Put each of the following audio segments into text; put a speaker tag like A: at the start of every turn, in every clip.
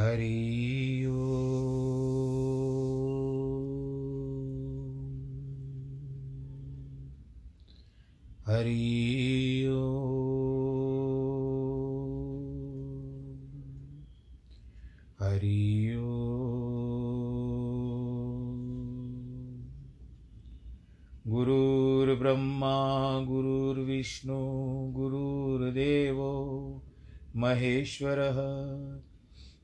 A: हरि हरि हरि गुरुर्ब्रह्मा गुरुर्विष्णु गुरुर्देवो महेश्वरः।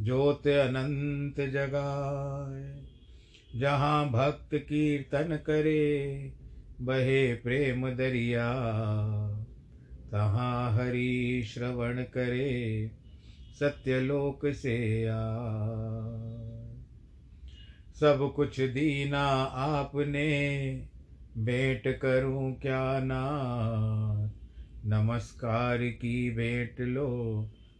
A: ज्योत अनंत जगाए। जहाँ भक्त कीर्तन करे, बहे प्रेम दरिया। तहाँ हरि श्रवण करे सत्यलोक से आ। सब कुछ दीना आपने, भेंट करूँ क्या नाथ नमस्कार की भेंट लो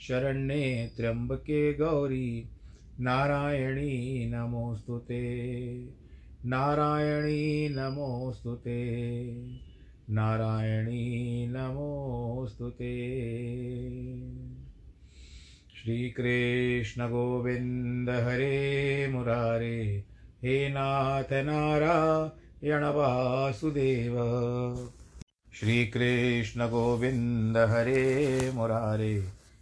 A: शरण्ये त्र्यम्बके गौरी। नारायणी नमोऽस्तु ते। नारायणी नमोऽस्तु ते। नारायणी नमोऽस्तु ते। श्रीकृष्णगोविन्द हरे मुरारे। हे नाथ नारायण वासुदेव। श्रीकृष्णगोविन्द हरे मुरारे।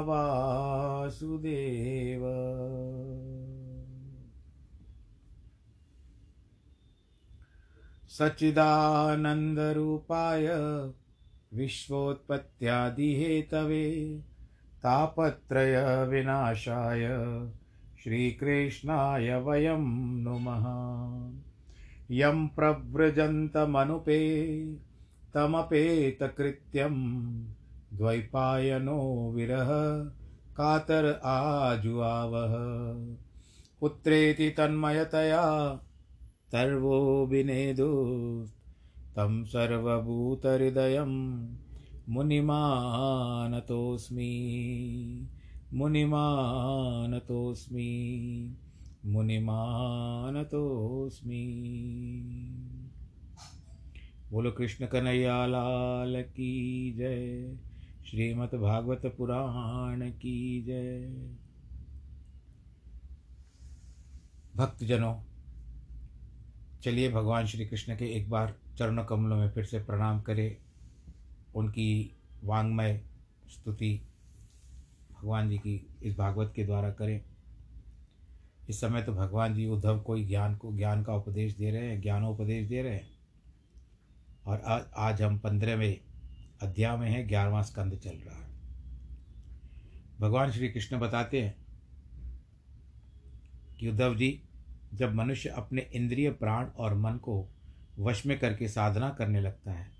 A: वासुदेव सच्चिदानन्दरूपाय विश्वोत्पत्त्यादिहेतवे तापत्रयविनाशाय श्रीकृष्णाय वयं नुमः। यं प्रव्रजन्तमनुपे तमपेतकृत्यं द्वैपायनो विरह, कातर आजुआवः पुत्रेति तन्मयतया, तर्वो विनेदु। तं सर्वभूतहृदयं मुनिमानतोऽस्मि मुनिमानतोऽस्मि मुनिमानतोऽस्मि। बोलो कृष्ण कन्हैया लाल की जय। श्रीमद् भागवत पुराण की जय। भक्तजनों, चलिए भगवान श्री कृष्ण के एक बार चरण कमलों में फिर से प्रणाम करें। उनकी वांग्मय स्तुति भगवान जी की इस भागवत के द्वारा करें। इस समय तो भगवान जी उद्धव को ही ज्ञान को, ज्ञान का उपदेश दे रहे हैं, ज्ञानोपदेश दे रहे हैं। और आज आज हम पंद्रहवें अध्याय में है, ग्यारहवा स्कंद चल रहा है। भगवान श्री कृष्ण बताते हैं कि उद्धव जी, जब मनुष्य अपने इंद्रिय, प्राण और मन को वश में करके साधना करने लगता है,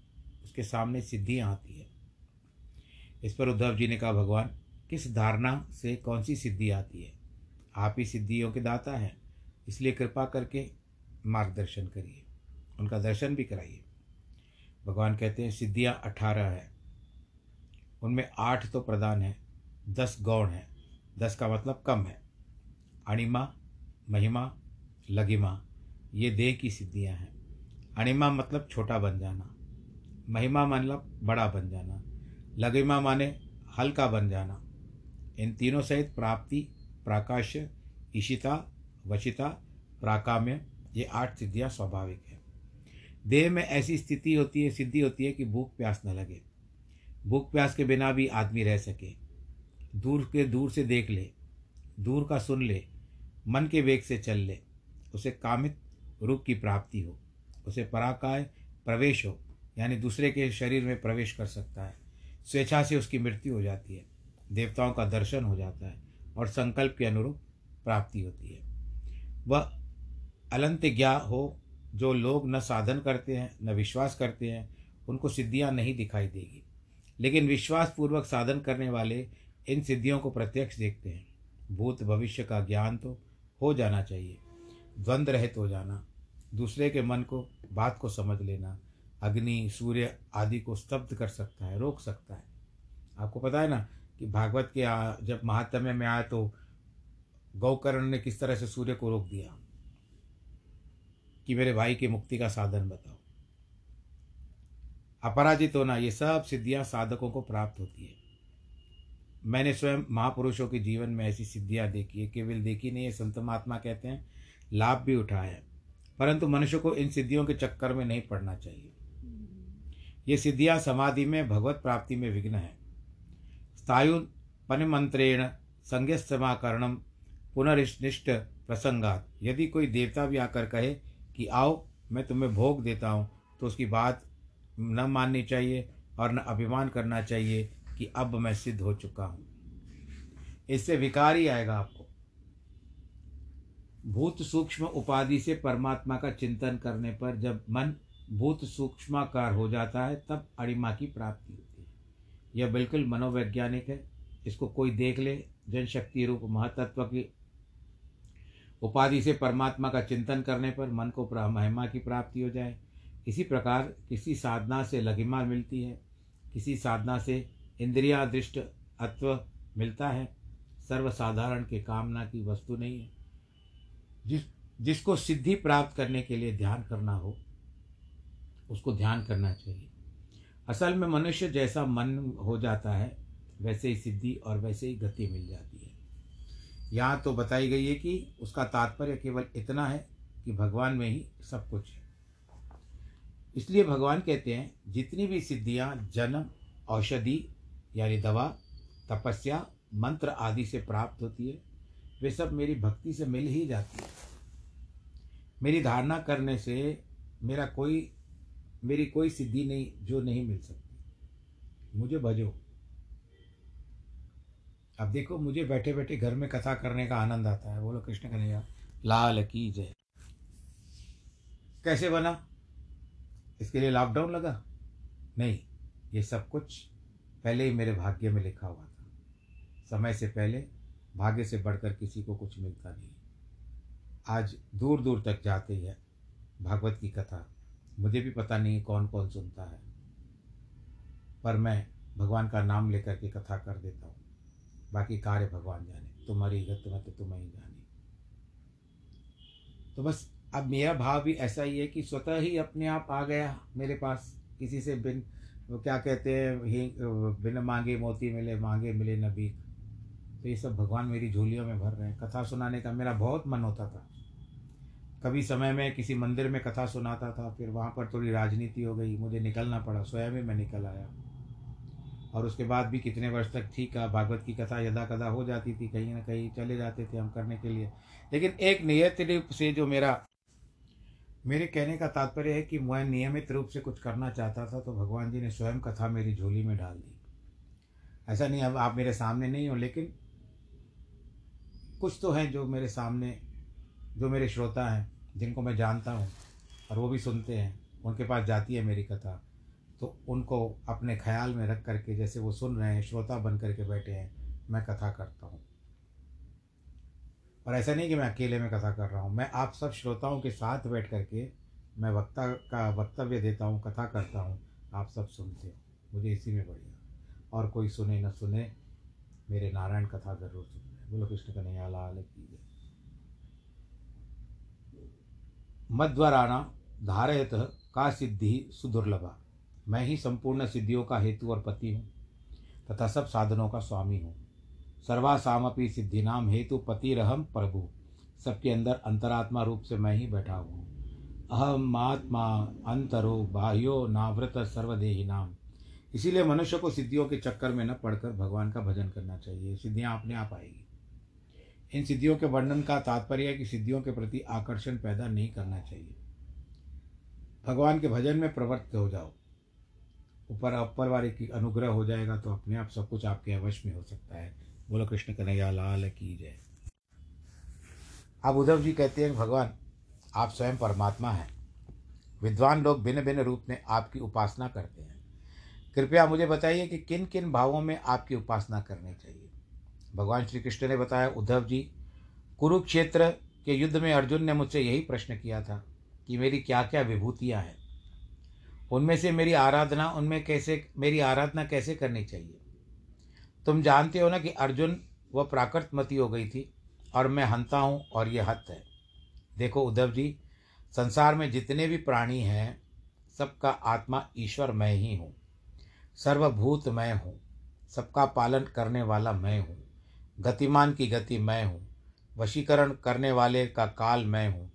A: उसके सामने सिद्धियाँ आती है। इस पर उद्धव जी ने कहा, भगवान, किस धारणा से कौन सी सिद्धि आती है? आप ही सिद्धियों के दाता हैं, इसलिए कृपा करके मार्गदर्शन करिए। उनका दर्शन भी कराइए। भगवान कहते हैं, सिद्धियाँ अठारह हैं। उनमें आठ तो प्रधान है, दस गौण है। दस का मतलब कम है। अणिमा, महिमा लगिमा ये देह की सिद्धियाँ हैं। अणिमा मतलब छोटा बन जाना। महिमा मतलब बड़ा बन जाना। लगिमा माने हल्का बन जाना। इन तीनों सहित प्राप्ति, प्राकाश्य, ईशिता, वशिता, प्राकाम्य, ये आठ सिद्धियाँ स्वाभाविक देह में ऐसी स्थिति होती है, सिद्धि होती है कि भूख प्यास न लगे। भूख प्यास के बिना भी आदमी रह सके। दूर के, दूर से देख ले, दूर का सुन ले, मन के वेग से चल ले। उसे कामित रूप की प्राप्ति हो। उसे पराकाय प्रवेश हो, यानी दूसरे के शरीर में प्रवेश कर सकता है। स्वेच्छा से उसकी मृत्यु हो जाती है। देवताओं का दर्शन हो जाता है और संकल्प के अनुरूप प्राप्ति होती है। वह अलंत ज्ञा हो जो लोग न साधन करते हैं, न विश्वास करते हैं, उनको सिद्धियाँ नहीं दिखाई देगी। लेकिन विश्वास पूर्वक साधन करने वाले इन सिद्धियों को प्रत्यक्ष देखते हैं। भूत भविष्य का ज्ञान तो हो जाना चाहिए। द्वंद्व रहित हो जाना, दूसरे के मन को, बात को समझ लेना, अग्नि, सूर्य आदि को स्तब्ध कर सकता है, रोक सकता है। आपको पता है ना कि भागवत के जब महात्म्य में आया तो गौकर्ण ने किस तरह से सूर्य को रोक दिया? कि मेरे भाई की मुक्ति का साधन बताओ। अपराजित होना, ये सब सिद्धियाँ साधकों को प्राप्त होती है। मैंने स्वयं महापुरुषों के जीवन में ऐसी सिद्धियाँ देखी है, केवल देखी नहीं है, संत महात्मा कहते हैं, लाभ भी उठाए हैं। परंतु मनुष्य को इन सिद्धियों के चक्कर में नहीं पड़ना चाहिए। ये सिद्धियाँ समाधि में, भगवत प्राप्ति में विघ्न है। स्थायु पनिमंत्रेण संज्ञस्तमाकरणम पुनर्निष्ठ प्रसंगात। यदि कोई देवता भी आकर कहे कि आओ, मैं तुम्हें भोग देता हूँ तो उसकी बात न माननी चाहिए और न अभिमान करना चाहिए कि अब मैं सिद्ध हो चुका हूँ। इससे विकार ही आएगा आपको। भूत सूक्ष्म उपाधि से परमात्मा का चिंतन करने पर जब मन भूत सूक्ष्माकार हो जाता है, तब अणिमा की प्राप्ति होती है। यह बिल्कुल मनोवैज्ञानिक है। इसको कोई देख ले, जनशक्ति रूप महतत्व की उपाधि से परमात्मा का चिंतन करने पर मन को महिमा की प्राप्ति हो जाए। इसी प्रकार किसी साधना से लघिमा मिलती है। किसी साधना से इंद्रिया दृष्ट अत्व मिलता है। सर्वसाधारण के कामना की वस्तु नहीं है। जिस, जिसको सिद्धि प्राप्त करने के लिए ध्यान करना हो, उसको ध्यान करना चाहिए। असल में मनुष्य जैसा मन हो जाता है, वैसे ही सिद्धि और वैसे ही गति मिल जाती है। यहाँ तो बताई गई है कि उसका तात्पर्य केवल इतना है कि भगवान में ही सब कुछ है। इसलिए भगवान कहते हैं, जितनी भी सिद्धियाँ, जन्म, औषधि, यानी दवा, तपस्या, मंत्र आदि से प्राप्त होती है, वे सब मेरी भक्ति से मिल ही जाती है। मेरी धारणा करने से मेरा कोई, मेरी कोई सिद्धि नहीं, जो नहीं मिल सकती। मुझे भजो अब देखो, मुझे बैठे बैठे घर में कथा करने का आनंद आता है। बोलो, कृष्ण कन्हैया, लाल की जय। कैसे बना? इसके लिए लॉकडाउन लगा? नहीं, ये सब कुछ पहले ही मेरे भाग्य में लिखा हुआ था। समय से पहले भाग्य से बढ़कर किसी को कुछ मिलता नहीं। आज दूर दूर तक जाते हैं भागवत की कथा। मुझे भी पता नहीं कौन कौन सुनता है। पर मैं भगवान का नाम लेकर के कथा कर देता हूँ। बाकी कार्य भगवान जाने, तुम्हारी गत में तो तुम्हें ही जाने। तो बस अब मेरा भाव भी ऐसा ही है कि स्वतः ही अपने आप आ गया मेरे पास, किसी से बिन, क्या कहते हैं, ही, बिन मांगे मोती मिले, मांगे मिले नबी तो ये सब भगवान मेरी झोलियों में भर रहे हैं। कथा सुनाने का मेरा बहुत मन होता था। कभी समय में किसी मंदिर में कथा सुनाता था, फिर वहाँ पर थोड़ी राजनीति हो गई, मुझे निकलना पड़ा, स्वयं ही मैं निकल आया। और उसके बाद भी कितने वर्ष तक ठीक है भागवत की कथा यदा कदा हो जाती थी, कहीं ना कहीं चले जाते थे हम करने के लिए। लेकिन एक नियत रूप से जो मेरा, मेरे कहने का तात्पर्य है कि मैं नियमित रूप से कुछ करना चाहता था तो भगवान जी ने स्वयं कथा मेरी झोली में डाल दी। ऐसा नहीं, अब आप मेरे सामने नहीं हो, लेकिन कुछ तो हैं जो मेरे सामने, जो मेरे श्रोता हैं, जिनको मैं जानता हूँ और वो भी सुनते हैं। उनके पास जाती है मेरी कथा। तो उनको अपने ख्याल में रख करके, जैसे वो सुन रहे हैं, श्रोता बन करके बैठे हैं, मैं कथा करता हूँ। और ऐसा नहीं कि मैं अकेले में कथा कर रहा हूँ, मैं आप सब श्रोताओं के साथ बैठ करके मैं वक्ता का वक्तव्य देता हूँ, कथा करता हूँ, आप सब सुनते हो। मुझे इसी में बढ़िया। और कोई सुने न सुने, मेरे नारायण कथा ज़रूर सुन बोलो, कृष्ण कन्हैया, लाल की जय। मध्वराणा धारयत का सिद्धि सुदुर्लभा। मैं ही संपूर्ण सिद्धियों का हेतु और पति हूँ, तथा सब साधनों का स्वामी हूँ। सर्वासामपि सिद्धि नाम हेतु पति रहम प्रभु। सबके अंदर अंतरात्मा रूप से मैं ही बैठा हूँ। अहम आत्मा अंतरो बाह्यो नावृत सर्वदेही नाम इसीलिए मनुष्य को सिद्धियों के चक्कर में न पड़कर भगवान का भजन करना चाहिए। सिद्धियाँ अपने आप आएगी। इन सिद्धियों के वर्णन का तात्पर्य है कि सिद्धियों के प्रति आकर्षण पैदा नहीं करना चाहिए। भगवान के भजन में प्रवृत्त हो जाओ। ऊपर अपर वाले की अनुग्रह हो जाएगा तो अपने आप सब कुछ आपके अवश्य में हो सकता है। बोलो कृष्ण कन्हैया, लाल की जय। अब उद्धव जी कहते हैं, भगवान, आप स्वयं परमात्मा हैं। विद्वान लोग भिन्न भिन्न रूप में आपकी उपासना करते हैं। कृपया मुझे बताइए कि किन किन भावों में आपकी उपासना करनी चाहिए? भगवान श्री कृष्ण ने बताया, उद्धव जी, कुरुक्षेत्र के युद्ध में अर्जुन ने मुझसे यही प्रश्न किया था कि मेरी क्या क्या विभूतियाँ हैं। उनमें से मेरी आराधना, उनमें कैसे, मेरी आराधना कैसे करनी चाहिए? तुम जानते हो ना कि अर्जुन, वह प्राकृतमती हो गई थी और मैं हंता हूँ और ये हत है। देखो उद्धव जी, संसार में जितने भी प्राणी हैं, सबका आत्मा ईश्वर मैं ही हूँ। सर्वभूत मैं हूँ। सबका पालन करने वाला मैं हूँ। गतिमान की गति मैं हूँ। वशीकरण करने वाले का काल मैं हूँ।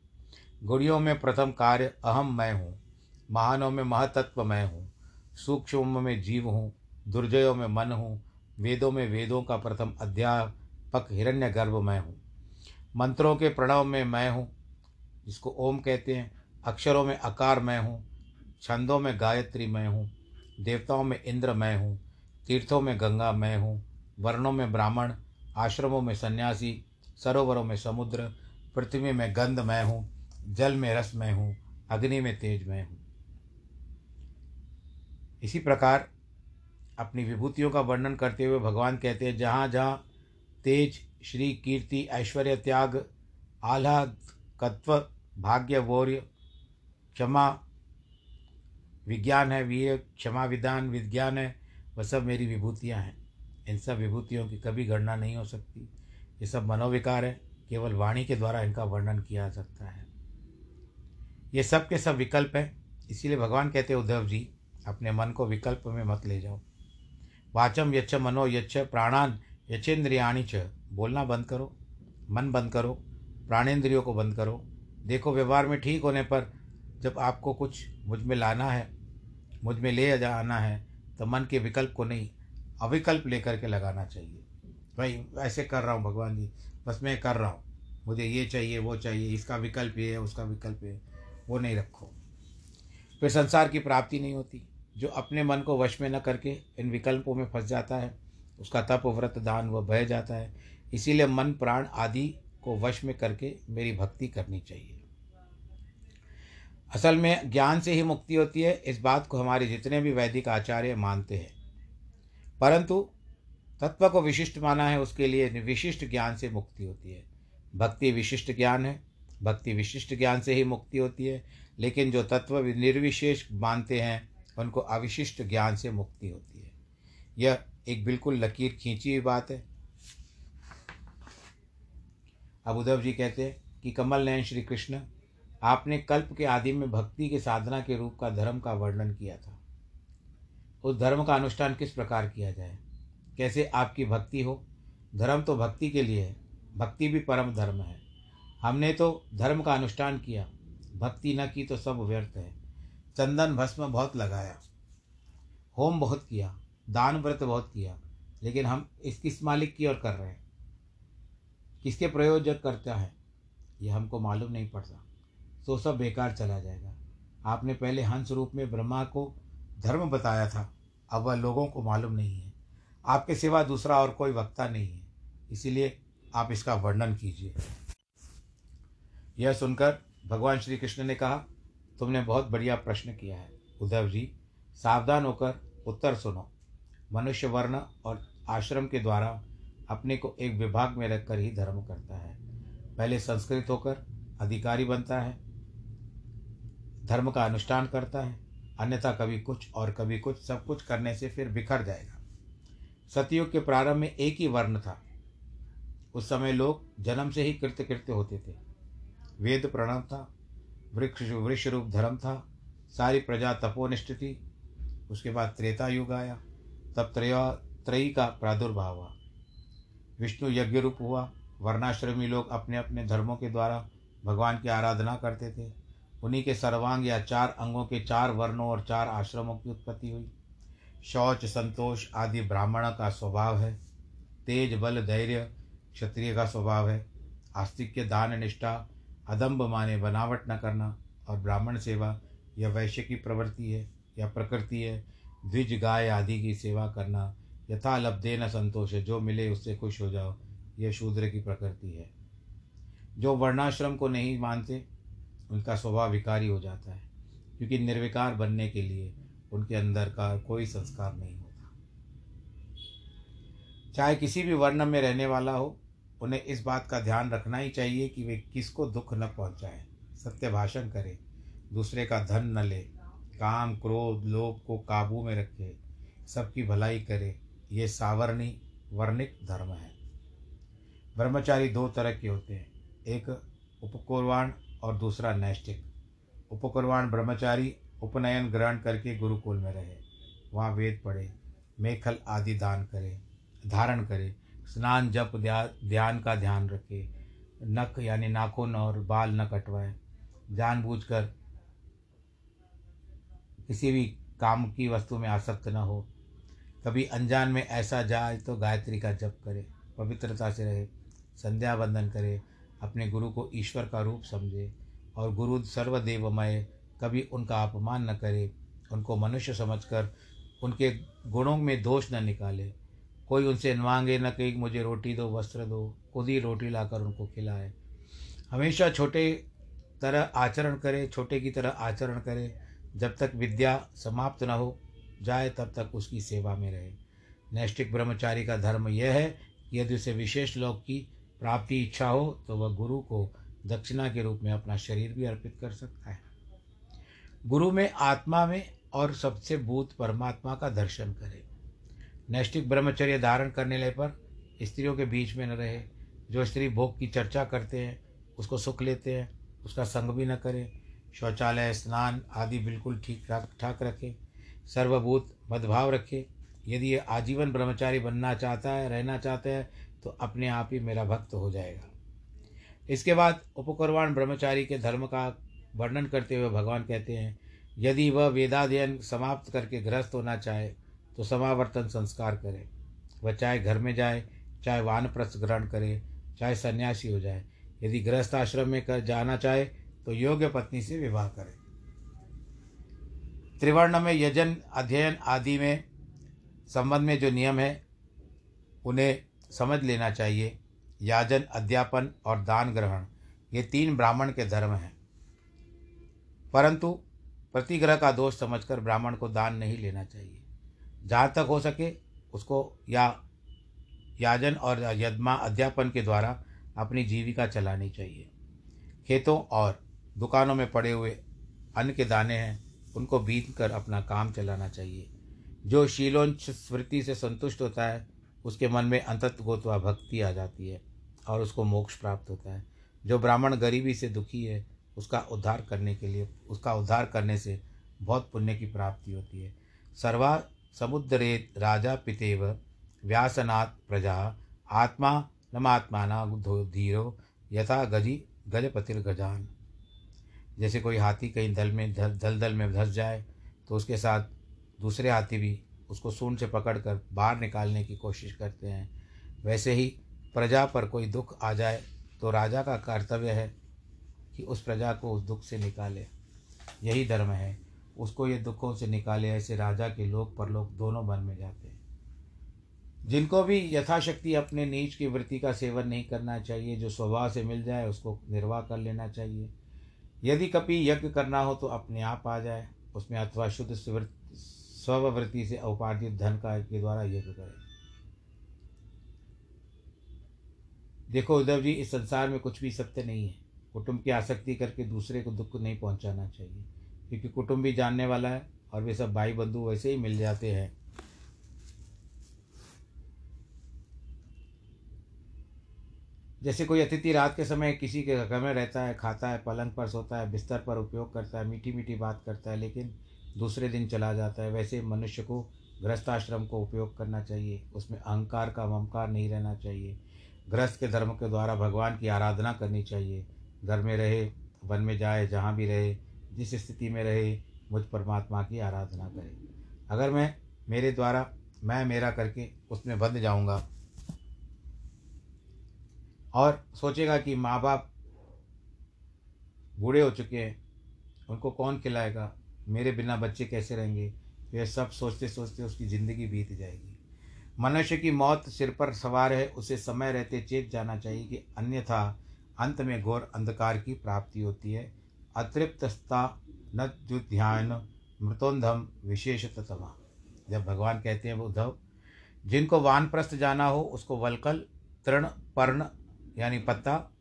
A: गुड़ियों में प्रथम कार्य अहम मैं हूँ। महानों में महतत्व मैं हूँ, सूक्ष्म में जीव हूँ, दुर्जयों में मन हूँ, वेदों में वेदों का प्रथम अध्यापक हिरण्य गर्भ मैं हूँ। मंत्रों के प्रणव में मैं हूँ, जिसको ओम कहते हैं, अक्षरों में अकार मैं हूँ, छंदों में गायत्री मैं हूँ, देवताओं में इंद्र मैं हूँ, तीर्थों में गंगा मैं हूँ, वर्णों में ब्राह्मण, आश्रमों में सन्यासी, सरोवरों में समुद्र, पृथ्वी में गंध मैं हूँ, जल में रस मैं हूँ, अग्नि में तेज मैं हूँ। इसी प्रकार अपनी विभूतियों का वर्णन करते हुए भगवान कहते हैं, जहाँ जहाँ तेज, श्री कीर्ति, ऐश्वर्य, त्याग आह्लाद कत्व भाग्य, वौर्य, क्षमा, विज्ञान है, वीर, क्षमा, विधान, विज्ञान है, वह सब मेरी विभूतियाँ हैं। इन सब विभूतियों की कभी गणना नहीं हो सकती। ये सब मनोविकार है, केवल वाणी के द्वारा इनका वर्णन किया जा सकता है। ये सब के सब विकल्प हैं, इसीलिए भगवान कहते हैं, उद्धव जी अपने मन को विकल्प में मत ले जाओ। वाचम यच्छ मनो यच्छ प्राणान यचेंद्रियाणी च। बोलना बंद करो, मन बंद करो, प्राणेंद्रियों को बंद करो। देखो, व्यवहार में ठीक होने पर जब आपको कुछ मुझमें लाना है, मुझमें ले जाना है तो मन के विकल्प को नहीं, अविकल्प लेकर के लगाना चाहिए। भाई ऐसे कर रहा हूँ भगवान जी, बस मैं कर रहा हूँ। मुझे ये चाहिए, वो चाहिए, इसका विकल्प ये है, उसका विकल्प ये वो नहीं रखो। फिर संसार की प्राप्ति नहीं होती। जो अपने मन को वश में न करके इन विकल्पों में फंस जाता है, उसका तप व्रत दान वह बह जाता है। इसीलिए मन प्राण आदि को वश में करके मेरी भक्ति करनी चाहिए। असल में ज्ञान से ही मुक्ति होती है, इस बात को हमारे जितने भी वैदिक आचार्य मानते हैं। परंतु तत्व को विशिष्ट माना है, उसके लिए विशिष्ट ज्ञान से मुक्ति होती है। भक्ति विशिष्ट ज्ञान है, भक्ति विशिष्ट ज्ञान से ही मुक्ति होती है, लेकिन जो तत्व निर्विशेष मानते हैं उनको अविशिष्ट ज्ञान से मुक्ति होती है। यह एक बिल्कुल लकीर खींची हुई बात है। अब उद्धव जी कहते हैं कि कमल नयन श्री कृष्ण, आपने कल्प के आदि में भक्ति के साधना के रूप का धर्म का वर्णन किया था। उस धर्म का अनुष्ठान किस प्रकार किया जाए? कैसे आपकी भक्ति हो? धर्म तो भक्ति के लिए है। भक्ति भी परम धर्म है। हमने तो धर्म का अनुष्ठान किया। भक्ति न की तो सब व्यर्थ है। चंदन भस्म बहुत लगाया। होम बहुत किया, दान व्रत बहुत किया, लेकिन हम इस किस मालिक की ओर कर रहे हैं? किसके प्रयोजक करता है, ये हमको मालूम नहीं पड़ता। तो सब बेकार चला जाएगा। आपने पहले हंस रूप में ब्रह्मा को धर्म बताया था, अब वह लोगों को मालूम नहीं है। आपके सिवा दूसरा और कोई वक्ता नहीं है। इसीलिए आप इसका वर्णन कीजिए। यह सुनकर भगवान श्री कृष्ण ने कहा तुमने बहुत बढ़िया प्रश्न किया है। उद्धव जी, सावधान होकर उत्तर सुनो। मनुष्य वर्ण और आश्रम के द्वारा अपने को एक विभाग में रखकर ही धर्म करता है। पहले संस्कृत होकर अधिकारी बनता है, धर्म का अनुष्ठान करता है, अन्यथा कभी कुछ और कभी कुछ सब कुछ करने से फिर बिखर जाएगा। सतयुग के प्रारंभ में एक ही वर्ण था। उस समय लोग जन्म से ही कृत्य कृत्य होते थे। वेद प्रणव था वृक्ष वृक्ष रूप धर्म था, सारी प्रजा तपोनिष्ठ थी। उसके बाद त्रेता युग आया। तब त्रया त्रयी का प्रादुर्भाव हुआ। विष्णु यज्ञ रूप हुआ। वर्णाश्रमी लोग अपने अपने धर्मों के द्वारा भगवान की आराधना करते थे। उन्हीं के सर्वांग या चार अंगों के चार वर्णों और चार आश्रमों की उत्पत्ति हुई। शौच, संतोष आदि ब्राह्मण का स्वभाव है। तेज बल, धैर्य क्षत्रिय का स्वभाव है। आस्तिक्य दान, निष्ठा अदम्ब माने बनावट न करना, और ब्राह्मण सेवा यह वैश्य की प्रवृत्ति है, या प्रकृति है, द्विज गाय आदि की सेवा करना यथा लब्धे न संतोष है। जो मिले उससे खुश हो जाओ, यह शूद्र की प्रकृति है। जो वर्णाश्रम को नहीं मानते, उनका स्वभाव विकारी हो जाता है, क्योंकि निर्विकार बनने के लिए उनके अंदर का कोई संस्कार नहीं होता। चाहे किसी भी वर्ण में रहने वाला हो उन्हें इस बात का ध्यान रखना ही चाहिए कि वे किसको दुख न पहुँचाए। सत्य भाषण करें। दूसरे का धन न ले। काम, क्रोध, लोभ को काबू में रखे। सबकी भलाई करे। ये सावरणी, वर्णिक धर्म है। ब्रह्मचारी दो तरह के होते हैं। एक उपकुर्वाण और दूसरा नैष्टिक उपकुर्वाण ब्रह्मचारी उपनयन ग्रहण करके गुरुकुल में रहे। वहाँ वेद पढ़े, मेखल आदि दान करे, धारण करे। स्नान जप ध्यान का ध्यान रखे। नख यानी नाखून और बाल न कटवाए। जानबूझकर किसी भी काम की वस्तु में आसक्त न हो। कभी अनजान में ऐसा जाए तो गायत्री का जप करे, पवित्रता से रहे, संध्या बंदन करे, अपने गुरु को ईश्वर का रूप समझे और गुरु सर्वदेवमय, कभी उनका अपमान न करे, उनको मनुष्य समझकर उनके गुणों में दोष न निकाले। कोई उनसे मांगे, न कि मुझे रोटी दो, वस्त्र दो, खुद ही रोटी लाकर उनको खिलाए। हमेशा छोटे तरह आचरण करे, छोटे की तरह आचरण करे। जब तक विद्या समाप्त न हो जाए, तब तक उसकी सेवा में रहे। नैष्टिक ब्रह्मचारी का धर्म यह है कि यदि उसे विशेष लोक की प्राप्ति इच्छा हो तो वह गुरु को दक्षिणा के रूप में अपना शरीर भी अर्पित कर सकता है। गुरु में आत्मा में और सबसे भूत परमात्मा का दर्शन करे। नैष्टिक ब्रह्मचर्य धारण करने ले पर स्त्रियों के बीच में न रहे। जो स्त्री भोग की चर्चा करते हैं, उसको सुख लेते हैं, उसका संग भी न करें। शौचालय, स्नान आदि बिल्कुल ठीक ठाक ठाक रखे। सर्वभूत मदभाव रखें। यदि ये आजीवन ब्रह्मचारी बनना चाहता है, रहना चाहते हैं तो अपने आप ही मेरा भक्त हो जाएगा। इसके बाद उपकरवाण ब्रह्मचारी के धर्म का वर्णन करते हुए भगवान कहते हैं, यदि वह वेदाध्ययन समाप्त करके गृहस्थ होना चाहे तो समावर्तन संस्कार करे। वह चाहे घर में जाए, चाहे वानप्रस्थ ग्रहण करे, चाहे सन्यासी हो जाए। यदि गृहस्थ आश्रम में कर जाना चाहे तो योग्य पत्नी से विवाह करे। त्रिवर्ण में यजन, अध्ययन आदि में संबंध में जो नियम है, उन्हें समझ लेना चाहिए। याजन, अध्यापन और दान ग्रहण, ये तीन ब्राह्मण के धर्म हैं। परंतु प्रतिग्रह का दोष समझकर ब्राह्मण को दान नहीं लेना चाहिए। जहाँ तक हो सके उसको या याजन और यदमा अध्यापन के द्वारा अपनी जीविका चलानी चाहिए। खेतों और दुकानों में पड़े हुए अन्न के दाने हैं, उनको बीत कर अपना काम चलाना चाहिए। जो शीलोंच स्मृति से संतुष्ट होता है, उसके मन में अंतत्वगोत्वा भक्ति आ जाती है और उसको मोक्ष प्राप्त होता है। जो ब्राह्मण गरीबी से दुखी है, उसका उद्धार करने के लिए, उसका उद्धार करने से बहुत पुण्य की प्राप्ति होती है। सर्वा समुद्रे राजा पितेव व्यासनाथ प्रजा, आत्मा नमात्मा धीरो, यथा गजी गजपतिर गजान जैसे कोई हाथी कहीं दल में दल दल दल में धस जाए तो उसके साथ दूसरे हाथी भी उसको सून से पकड़कर बाहर निकालने की कोशिश करते हैं। वैसे ही प्रजा पर कोई दुख आ जाए तो राजा का कर्तव्य है कि उस प्रजा को उस दुख से निकाले। यही धर्म है। उसको ये दुखों से निकाले, ऐसे राजा के लोग परलोक दोनों बन में जाते हैं। जिनको भी यथाशक्ति अपने नीच की वृत्ति का सेवन नहीं करना चाहिए, जो स्वभाव से मिल जाए, उसको निर्वाह कर लेना चाहिए। यदि कभी यज्ञ करना हो तो अपने आप आ जाए, उसमें अथवा शुद्ध स्ववृत्ति से उपार्जित धन का के द्वारा यज्ञ करें। देखो उद्धव जी, इस संसार में कुछ भी सत्य नहीं है। कुटुंब की आसक्ति करके दूसरे को दुख नहीं पहुंचाना चाहिए। क्योंकि कुटुंब भी जानने वाला है और वे सब भाई बंधु वैसे ही मिल जाते हैं। जैसे कोई अतिथि रात के समय किसी के घर में रहता है, खाता है, पलंग पर सोता है, बिस्तर पर उपयोग करता है मीठी मीठी बात करता है, लेकिन दूसरे दिन चला जाता है, वैसे मनुष्य को गृहस्थाश्रम को उपयोग करना चाहिए। उसमें अहंकार का ममकार नहीं रहना चाहिए। गृहस्थ के धर्म के द्वारा भगवान की आराधना करनी चाहिए। घर में रहे, वन में जाए, जहाँ भी रहे जिस स्थिति में रहे, मुझ परमात्मा की आराधना करे। अगर मैं, मेरे द्वारा, मैं, मेरा करके उसमें बंध जाऊँगा और सोचेगा कि माँ बाप बूढ़े हो चुके हैं, उनको कौन खिलाएगा? मेरे बिना बच्चे कैसे रहेंगे? तो यह सब सोचते सोचते उसकी ज़िंदगी बीत जाएगी। मनुष्य की मौत सिर पर सवार है, उसे समय रहते चेत जाना चाहिए कि अन्यथा अंत में घोर अंधकार की प्राप्ति होती है। अतृप्तस्ता न ध्यान मृतोंधम विशेषतमा। जब भगवान कहते हैं उद्धव, जिनको वानप्रस्थ जाना हो, उसको वलकल, तृण, पर्ण, यानी पत्ता,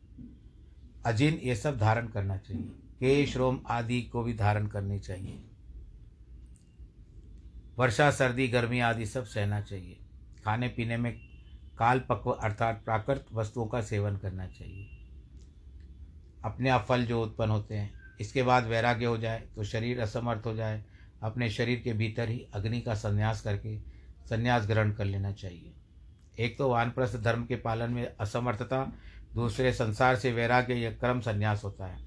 A: अजीन, ये सब धारण करना चाहिए। केश, रोम आदि को भी धारण करनी चाहिए। वर्षा, सर्दी, गर्मी आदि सब सहना चाहिए। खाने पीने में काल पक्व अर्थात प्राकृत वस्तुओं का सेवन करना चाहिए। अपने आप फल जो उत्पन्न होते हैं इसके बाद वैराग्य हो जाए तो शरीर असमर्थ हो जाए, अपने शरीर के भीतर ही अग्नि का संन्यास करके संन्यास ग्रहण कर लेना चाहिए। एक तो वानप्रस्थ धर्म के पालन में असमर्थता, दूसरे संसार से वैराग्य, यह क्रम संन्यास होता है।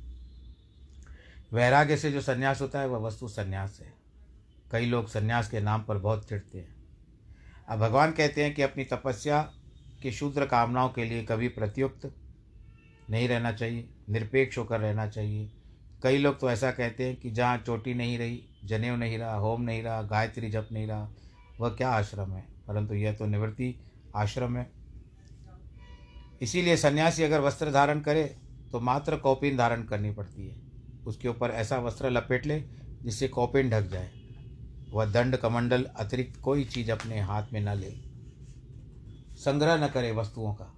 A: वैराग्य से जो संन्यास होता है, वह वस्तु संन्यास है। कई लोग संन्यास के नाम पर बहुत चिढ़ते हैं। अब भगवान कहते हैं कि अपनी तपस्या की शूद्र कामनाओं के लिए कभी प्रत्युक्त नहीं रहना चाहिए, निरपेक्ष होकर रहना चाहिए। कई लोग तो ऐसा कहते हैं कि जहाँ चोटी नहीं रही जनेव नहीं रहा, होम नहीं रहा, गायत्री जप नहीं रहा, वह क्या आश्रम है? परंतु यह तो निवृत्ति आश्रम है। इसीलिए सन्यासी अगर वस्त्र धारण करे तो मात्र कौपिन धारण करनी पड़ती है। उसके ऊपर ऐसा वस्त्र लपेट ले, जिससे कौपिन ढक जाए। वह दंड कमंडल अतिरिक्त कोई चीज़ अपने हाथ में न ले। संग्रह न करे वस्तुओं का।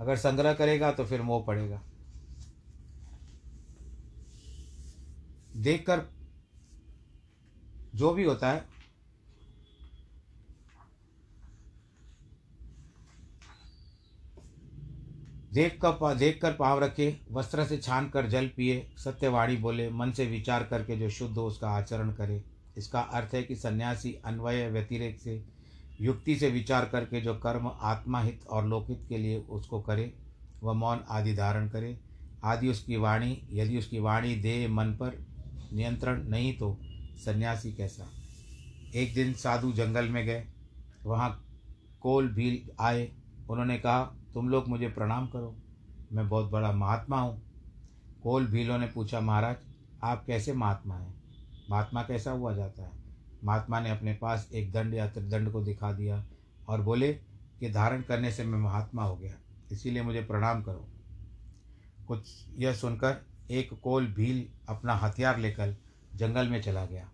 A: अगर संग्रह करेगा तो फिर मोह पड़ेगा। देखकर जो भी होता है देख कर देख कर पाँव रखे, वस्त्र से छान कर जल पिए, सत्यवाणी बोले, मन से विचार करके जो शुद्ध हो उसका आचरण करे। इसका अर्थ है कि सन्यासी अन्वय व्यतिरेक से, युक्ति से विचार करके जो कर्म आत्माहित और लोकहित के लिए उसको करे, वह मौन आदि धारण करे। आदि उसकी वाणी, यदि उसकी वाणी देह मन पर नियंत्रण नहीं तो सन्यासी कैसा? एक दिन साधु जंगल में गए, वहाँ कोल भील आए, उन्होंने कहा, तुम लोग मुझे प्रणाम करो, मैं बहुत बड़ा महात्मा हूँ। कोल भीलों ने पूछा, महाराज, आप कैसे महात्मा हैं? महात्मा कैसा हुआ जाता है? महात्मा ने अपने पास एक दंड या त्रिदंड को दिखा दिया और बोले कि धारण करने से मैं महात्मा हो गया, इसीलिए मुझे प्रणाम करो। कुछ यह सुनकर एक कोल भील अपना हथियार लेकर जंगल में चला गया।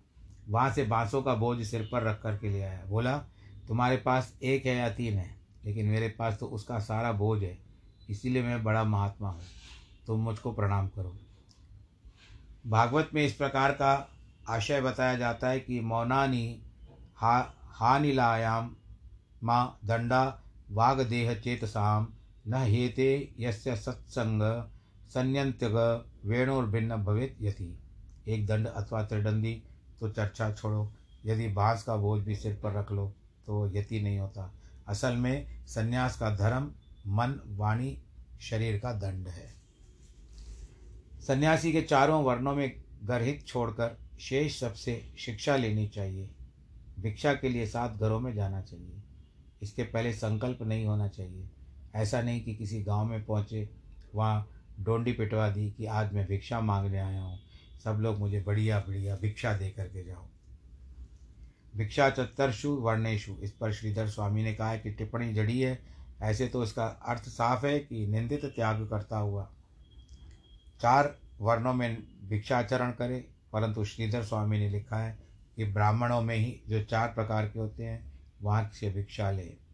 A: वहाँ से बांसों का बोझ सिर पर रख कर के ले आया। बोला, तुम्हारे पास एक है या तीन है? लेकिन मेरे पास तो उसका सारा बोझ है। इसीलिए मैं बड़ा महात्मा हूँ। तुम मुझको प्रणाम करो। भागवत में इस प्रकार का आशय बताया जाता है कि मौनानी हा, हानिलायाम माँ दंडा वागदेह चेतसाम न हेते यस्य सत्संग संयंत्यग वेणुर्भिन्न भवित यति। एक दंड अथवा त्रिदंडी तो चर्चा छोड़ो। यदि बाँस का बोझ भी सिर पर रख लो तो यति नहीं होता। असल में संन्यास का धर्म मन, वाणी, शरीर का दंड है। सन्यासी के चारों वर्णों में गर्हित छोड़कर शेष सबसे शिक्षा लेनी चाहिए। भिक्षा के लिए सात घरों में जाना चाहिए। इसके पहले संकल्प नहीं होना चाहिए। ऐसा नहीं कि किसी गाँव में पहुँचे, वहाँ डोंडी पिटवा दी कि आज मैं भिक्षा मांगने आया हूँ। सब लोग मुझे बढ़िया बढ़िया भिक्षा दे करके जाओ। भिक्षा चतरशु वर्णेशु। इस पर श्रीधर स्वामी ने कहा है कि टिप्पणी जड़ी है। ऐसे तो इसका अर्थ साफ़ है कि निंदित त्याग करता हुआ। चार वर्णों में भिक्षाचरण करे, परंतु श्रीधर स्वामी ने लिखा है कि ब्राह्मणों में ही जो चार प्रकार के होते हैं, वहाँ से भिक्षा ले।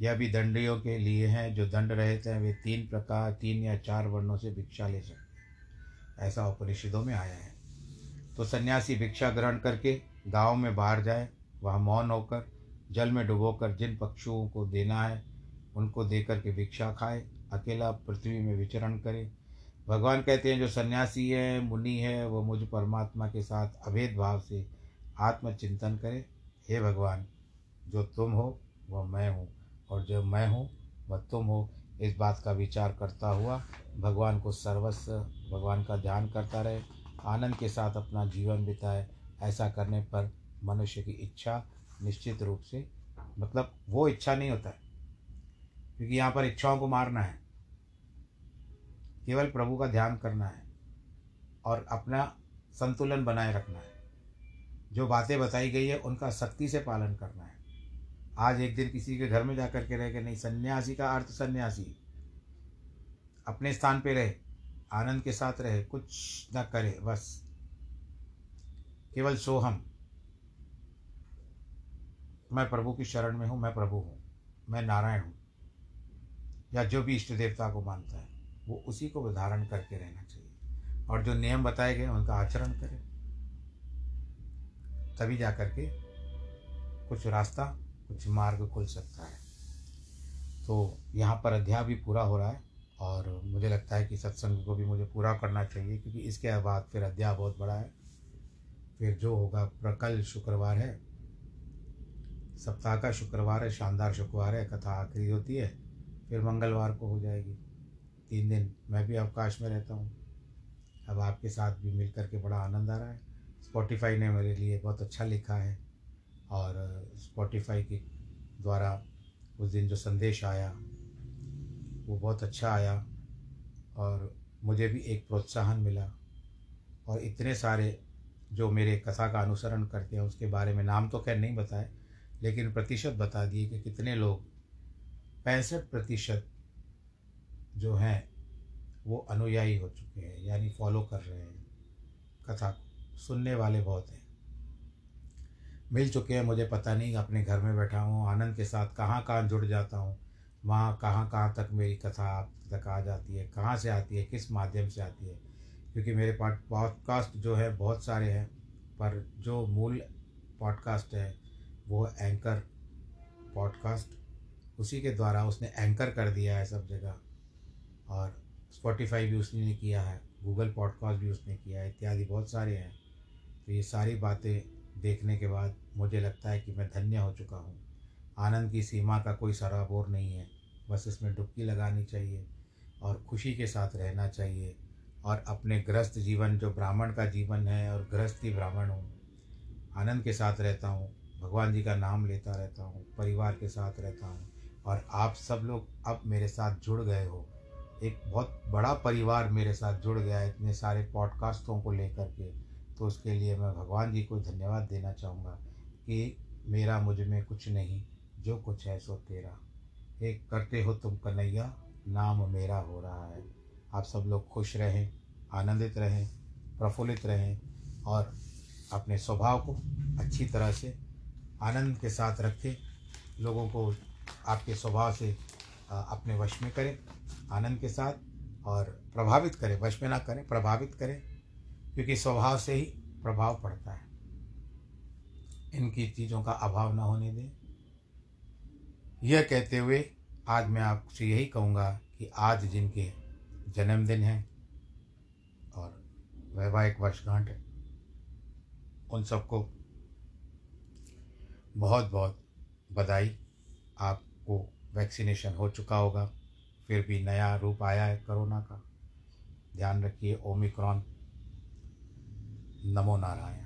A: यह भी दंडियों के लिए हैं, जो दंड रहते हैं, वे तीन प्रकार, तीन या चार वर्णों से भिक्षा ले सकते हैं। ऐसा उपनिषदों में आया है। तो सन्यासी भिक्षा ग्रहण करके गाँव में बाहर जाए, वहाँ मौन होकर, जल में डुबोकर जिन पक्षुओं को देना है, उनको देकर के भिक्षा खाए, अकेला पृथ्वी में विचरण करे। भगवान कहते हैं, जो सन्यासी है, मुनि है, वो मुझ परमात्मा के साथ अभेद भाव से आत्मचिंतन करे। हे भगवान, जो तुम हो, वह मैं हूँ। और जो मैं हूँ वह तुम हो, इस बात का विचार करता हुआ भगवान को सर्वस्व, भगवान का ध्यान करता रहे, आनंद के साथ अपना जीवन बिताए। ऐसा करने पर मनुष्य की इच्छा निश्चित रूप से मतलब वो इच्छा नहीं होता है, क्योंकि यहाँ पर इच्छाओं को मारना है। केवल प्रभु का ध्यान करना है और अपना संतुलन बनाए रखना है। जो बातें बताई गई है, उनका सख्ती से पालन करना है। आज एक दिन किसी के घर में जा कर के रह के नहीं, सन्यासी का अर्थ सन्यासी। अपने स्थान पे रहे, आनंद के साथ रहे, कुछ न करे, बस। केवल सोहम। मैं प्रभु की शरण में हूँ, मैं प्रभु हूँ, मैं नारायण हूँ। या जो भी इष्ट देवता को मानता है, वो उसी को धारण करके रहना चाहिए। और जो नियम बताए गए उनका आचरण करें। तभी जा कर के कुछ रास्ता कुछ मार्ग खुल सकता है। तो यहाँ पर अध्याय भी पूरा हो रहा है और मुझे लगता है कि सत्संग को भी मुझे पूरा करना चाहिए क्योंकि इसके बाद फिर अध्याय बहुत बड़ा है। फिर जो होगा प्रकल शुक्रवार है, सप्ताह का शुक्रवार है, शानदार शुक्रवार है, कथा आखिरी होती है, फिर मंगलवार को हो जाएगी। तीन दिन मैं भी अवकाश में रहता हूँ। अब आपके साथ भी मिल कर के बड़ा आनंद आ रहा है। स्पॉटिफाई ने मेरे लिए बहुत अच्छा लिखा है। और स्पॉटिफाई के द्वारा उस दिन जो संदेश आया, वो बहुत अच्छा आया और मुझे भी एक प्रोत्साहन मिला। और इतने सारे जो मेरे कथा का अनुसरण करते हैं, उसके बारे में नाम तो खैर नहीं बताए, लेकिन प्रतिशत बता दिए कि कितने लोग, पैंसठ प्रतिशत जो हैं, वो अनुयायी हो चुके हैं, यानी फॉलो कर रहे हैं, कथा को सुनने वाले बहुत हैं। मिल चुके हैं, मुझे पता नहीं, अपने घर में बैठा हूँ, आनंद के साथ कहाँ कहाँ जुड़ जाता हूँ, वहाँ कहाँ कहाँ तक मेरी कथा आप तक आ जाती है, कहाँ से आती है, किस माध्यम से आती है, क्योंकि मेरे पास पॉडकास्ट जो है, बहुत सारे हैं, पर जो मूल पॉडकास्ट है, वो एंकर पॉडकास्ट उसी के द्वारा उसने एंकर कर दिया है सब जगह, और स्पॉटिफाई भी उसने किया है गूगल पॉडकास्ट भी उसने किया है, इत्यादि बहुत सारे हैं तो ये सारी बातें देखने के बाद मुझे लगता है कि मैं धन्य हो चुका हूँ। आनंद की सीमा का कोई सराबोर नहीं है। बस इसमें डुबकी लगानी चाहिए और खुशी के साथ रहना चाहिए और अपने ग्रस्त जीवन, जो ब्राह्मण का जीवन है और गृहस्थी ब्राह्मण हूँ, आनंद के साथ रहता हूँ, भगवान जी का नाम लेता रहता हूँ, परिवार के साथ रहता हूँ और आप सब लोग अब मेरे साथ जुड़ गए हो। एक बहुत बड़ा परिवार मेरे साथ जुड़ गया है इतने सारे पॉडकास्टों को लेकर के। तो उसके लिए मैं भगवान जी को धन्यवाद देना चाहूँगा कि मेरा मुझमें कुछ नहीं, जो कुछ है सो तेरा। एक करते हो तुम कन्हैया, नाम मेरा हो रहा है। आप सब लोग खुश रहें, आनंदित रहें, प्रफुल्लित रहें और अपने स्वभाव को अच्छी तरह से, आनंद के साथ रखें, लोगों को आपके स्वभाव से अपने वश में करें, आनंद के साथ और प्रभावित करें, वश में ना करें, प्रभावित करें। क्योंकि स्वभाव से ही प्रभाव पड़ता है। इनकी चीज़ों का अभाव न होने दें। यह कहते हुए आज मैं आपसे यही कहूँगा कि आज जिनके जन्मदिन हैं और वैवाहिक वर्षगांठ उन सबको बहुत बहुत बधाई। आपको वैक्सीनेशन हो चुका होगा, फिर भी नया रूप आया है कोरोना का। ध्यान रखिए, ओमिक्रॉन नमो नारायण।